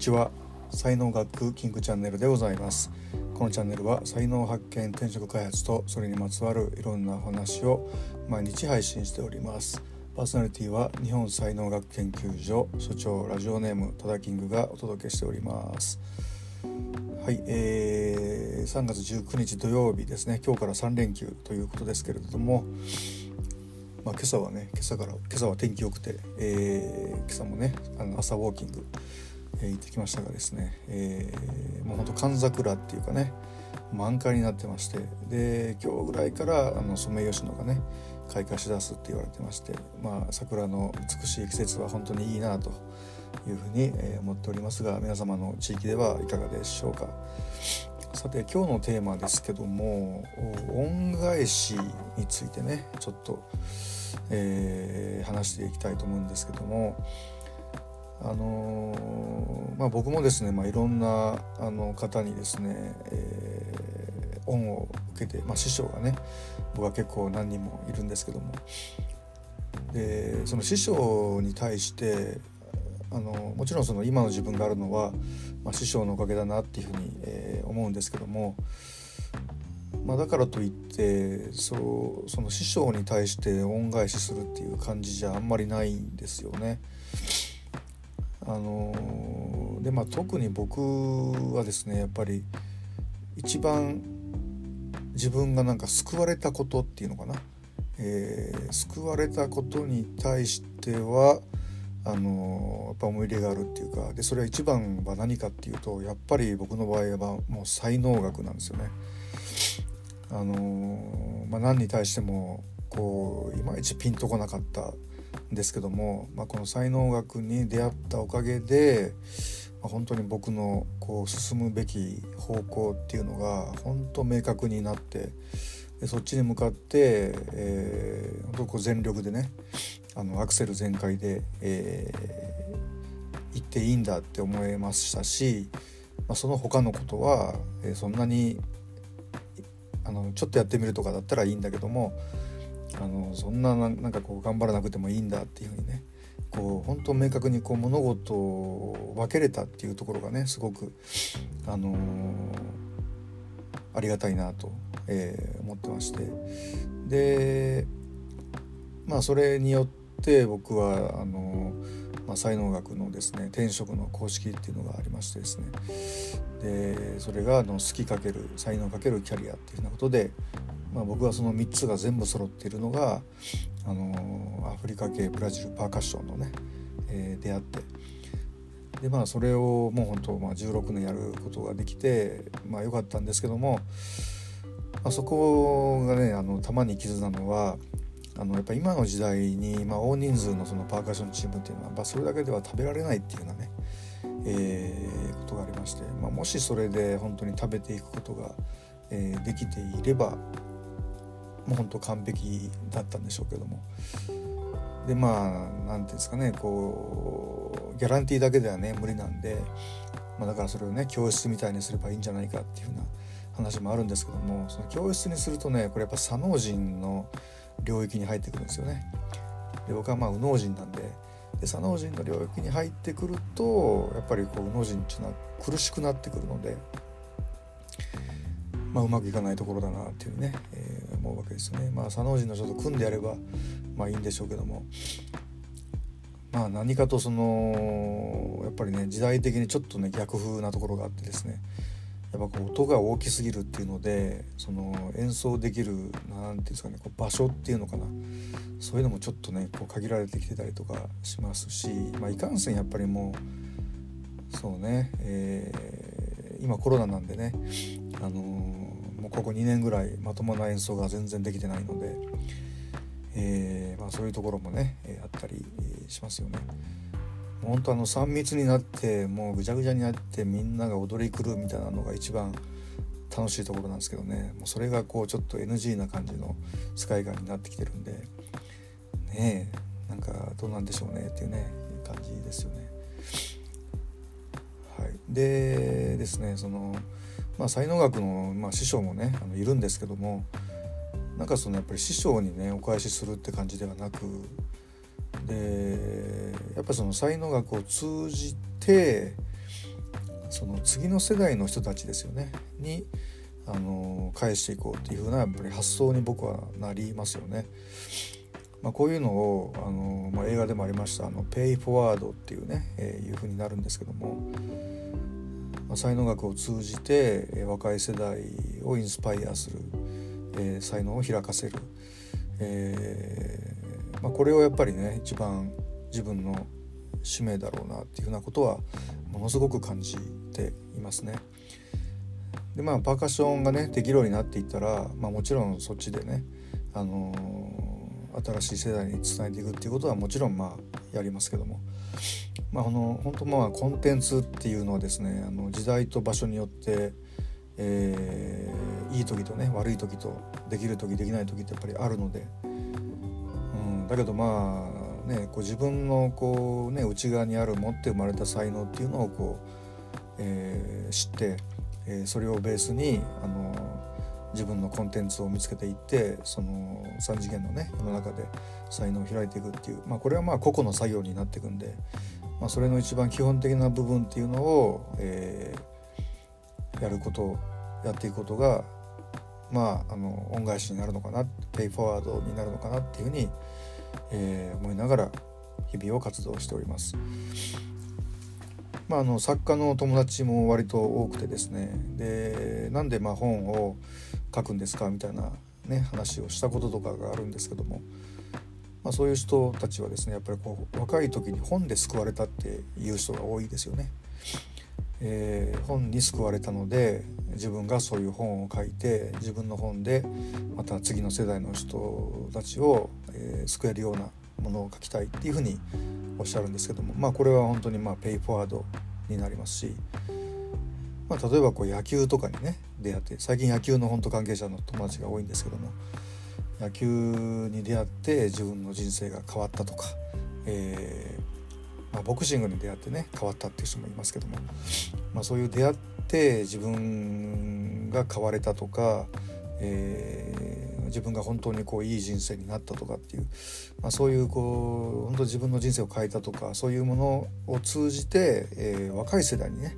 ちは。才能学キングチャンネルでございます。このチャンネルは才能発見転職開発とそれにまつわるいろんな話を毎日配信しております。パーソナリティは日本才能学研究所所長ラジオネームタダキングがお届けしております。はい、えー、3月19日土曜日ですね。今日から3連休ということですけれどもまあ、今朝はね今朝から今朝は天気良くて、えー、今朝もねあの朝ウォーキング、え、行ってきましたがですね、えー、もうほんと寒桜っていうかね満開になってましてで今日ぐらいからあのソメイヨシノがね開花しだすって言われてまして、まあ、桜の美しい季節は本当にいいなというふうに、思っておりますが皆様の地域ではいかがでしょうか。さて今日のテーマですけども恩返しについてねちょっと、えー、話していきたいと思うんですけどもあの、まあ、僕もですね、まあ、いろんなあの方にですね、えー、恩を受けて、まあ、師匠がね僕は結構何人もいるんですけどもでその師匠に対してあのもちろんその今の自分があるのは、まあ、師匠のおかげだなっていうふうに、えー、思うんですけども、まあ、だからといってそうその師匠に対して恩返しするっていう感じじゃあんまりないんですよね。あのでまあ特に僕はですねやっぱり一番自分がなんか救われたことっていうのかな、えー、救われたことに対してはあのやっぱ思い入れがあるっていうかでそれは一番は何かっていうとやっぱり僕の場合はもう才能学なんですよね。あのまあ、何に対してもこういまいちピンとこなかったですけども、まあ、この才能学に出会ったおかげで、まあ、本当に僕のこう進むべき方向っていうのが本当明確になってでそっちに向かって、えー、本当こう全力でねあのアクセル全開で、えー、行っていいんだって思いましたし、まあ、その他のことは、えー、そんなにあのちょっとやってみるとかだったらいいんだけどもあのそんななんかこう頑張らなくてもいいんだっていうふうにねこう本当明確にこう物事を分けれたっていうところがねすごく、あのー、ありがたいなと、えー、思ってまして。でまあそれによってって僕はあの、まあ、才能学のですね転職の公式っていうのがありましてですね。でそれがあの好きかける才能かけるキャリアっていうふうなことで、まあ、僕はその3つが全部揃っているのがあのアフリカ系ブラジルパーカッションのね、えー、出会って。でまあそれをもう本当、まあ、16年やることができてまあ良かったんですけども、まあ、そこがねあのたまに傷なのはあのやっぱ今の時代に、まあ、大人数のそのパーカッションチームっていうのは、まあ、それだけでは食べられないっていうようなね、えー、ことがありまして、まあ、もしそれで本当に食べていくことが、えー、できていればもう本当完璧だったんでしょうけども。でまあ何て言うんですかねこうギャランティーだけではね無理なんで、まあ、だからそれをね教室みたいにすればいいんじゃないかっていうふうな話もあるんですけどもその教室にするとねこれやっぱ左脳人の領域に入ってくるんですよね。で僕はまあ右脳人なんでで左脳人の領域に入ってくるとやっぱりこう右脳人っていうのは苦しくなってくるので、まあ、うまくいかないところだなっていうね、えー、思うわけですよね。まあ左脳人の人と組んでやればまあいいんでしょうけども。まあ何かとそのやっぱりね時代的にちょっとね逆風なところがあってですねやっぱこう音が大きすぎるっていうのでその演奏できる何て言うんですかねこう場所っていうのかなそういうのもちょっとねこう限られてきてたりとかしますし、まあ、いかんせんやっぱりもうそうね、えー、今コロナなんでね、あのー、もうここ2年ぐらいまともな演奏が全然できてないので、えーまあ、そういうところもね、あったりしますよね。本当あの3密になってもうぐちゃぐちゃになってみんなが踊り狂うみたいなのが一番楽しいところなんですけどね。もうそれがこうちょっと NG な感じの使い感になってきてるんで。ねえなんかどうなんでしょうねっていうね感じですよね。はい、でですねその、まあ、才能学の、まあ、師匠もねあのいるんですけどもなんかそのやっぱり師匠にねお返しするって感じではなくでやっぱその才能学を通じてその次の世代の人たちですよねにあの返していこうっていう風なやっぱり発想に僕はなりますよね。まあ、こういうのをあの、まあ、映画でもありました「あのペイ・フォワード」っていうね、えー、いう風になるんですけども、まあ、才能学を通じて、えー、若い世代をインスパイアする、えー、才能を開かせる、えまあ、これをやっぱりね一番自分の使命だろうなっていうふうなことはものすごく感じていますね。でまあパーカッションがねできるようになっていったら、まあ、もちろんそっちでね、あのー、新しい世代に伝えていくっていうことはもちろんまあやりますけども、まあ、この本当まあコンテンツっていうのはですねあの時代と場所によって、えー、いい時とね悪い時とできる時できない時ってやっぱりあるので、だけどまあねこう自分のこう、ね、内側にある持って生まれた才能っていうのをこう、えー、知ってえー、それをベースにあの自分のコンテンツを見つけていってその3次元のね世の中で才能を開いていくっていう、まあ、これはまあ個々の作業になっていくんで、まあ、それの一番基本的な部分っていうのを、えー、やることやっていくことがまああの恩返しになるのかなペイフォワードになるのかなっていうふうに、えー、思いながら日々を活動しております。まあ、あの作家の友達も割と多くてですねでなんでまあ本を書くんですかみたいな、ね、話をしたこととかがあるんですけども、まあ、そういう人たちはですねやっぱりこう若い時に本で救われたっていう人が多いですよね。えー、本に救われたので自分がそういう本を書いて自分の本でまた次の世代の人たちを、えー、救えるようなものを書きたいっていうふうにおっしゃるんですけどもまあこれは本当にまあペイフォワードになりますし、まあ、例えばこう野球とかにね出会って最近野球の本当関係者の友達が多いんですけども野球に出会って自分の人生が変わったとか、えー、まあ、ボクシングに出会ってね変わったっていう人もいますけども、まあ、そういう出会って自分が変われたとか、えー自分が本当にこういい人生になったとかっていう、まあ、そういうこう本当自分の人生を変えたとかそういうものを通じて、えー、若い世代にね、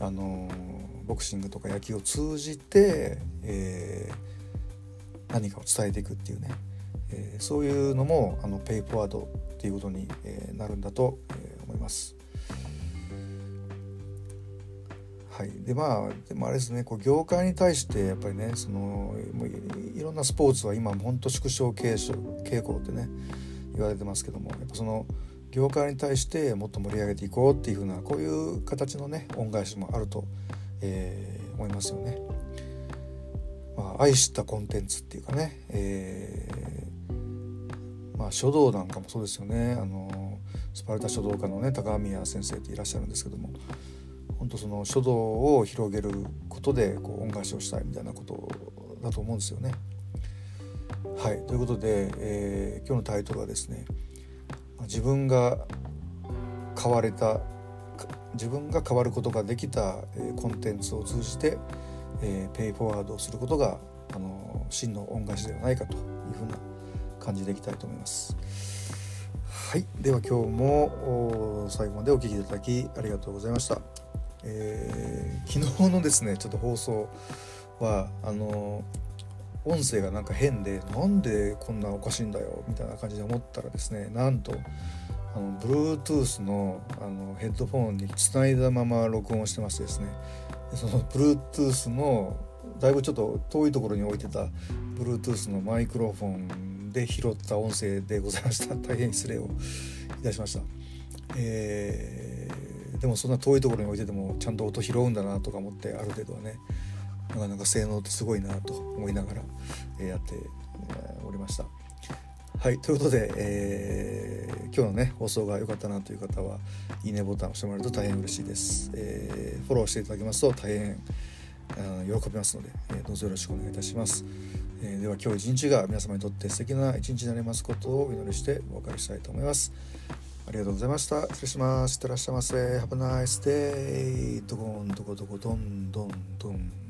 あのー、ボクシングとか野球を通じて、えー、何かを伝えていくっていうね、えそういうのもあのペイフォワードっていうことに、えなるんだと、え思います。はい、でまあでもあれですねこう業界に対してやっぱりねそのもういろんなスポーツは今本当縮小傾傾向ってね言われてますけどもやっぱその業界に対してもっと盛り上げていこうっていうふうなこういう形のね恩返しもあると、えー、思いますよね。まあ、愛したコンテンツっていうかね、えー、まあ、書道なんかもそうですよねあのスパルタ書道家のね高宮先生っていらっしゃるんですけども本当その書道を広げることでこう恩返しをしたいみたいなことだと思うんですよね。はいということで、えー、今日のタイトルはですね自分が変われた自分が変わることができた、えー、コンテンツを通じて、えー、ペイフォワードをすることがあの真の恩返しではないかというふうな感じでいきたいと思います。はい、では今日も最後までお聴きいただきありがとうございました。えー、昨日のですねちょっと放送はあの音声がなんか変でなんでこんなおかしいんだよみたいな感じで思ったらですねなんとあの Bluetooth のあのヘッドフォンにつないだまま録音してましてですねその Bluetooth のだいぶちょっと遠いところに置いてた Bluetooth のマイクロフォンで拾った音声でございました 大変失礼をいたしました。えーでもそんな遠いところに置いててもちゃんと音拾うんだなとか思ってある程度はねなかなか性能ってすごいなと思いながら、えやって、おりました。はいということで、えー、今日のね放送が良かったなという方はいいねボタンを押してもらえると大変嬉しいです、えー、フォローしていただけますと大変喜びますので、えー、どうぞよろしくお願いいたします、えでは今日一日が皆様にとって素敵な一日になりますことをお祈りしてお別れしたいと思いますありがとうございました。失礼します。いってらっしゃいませ。Have a nice day. どこんどこどこどんどんどん。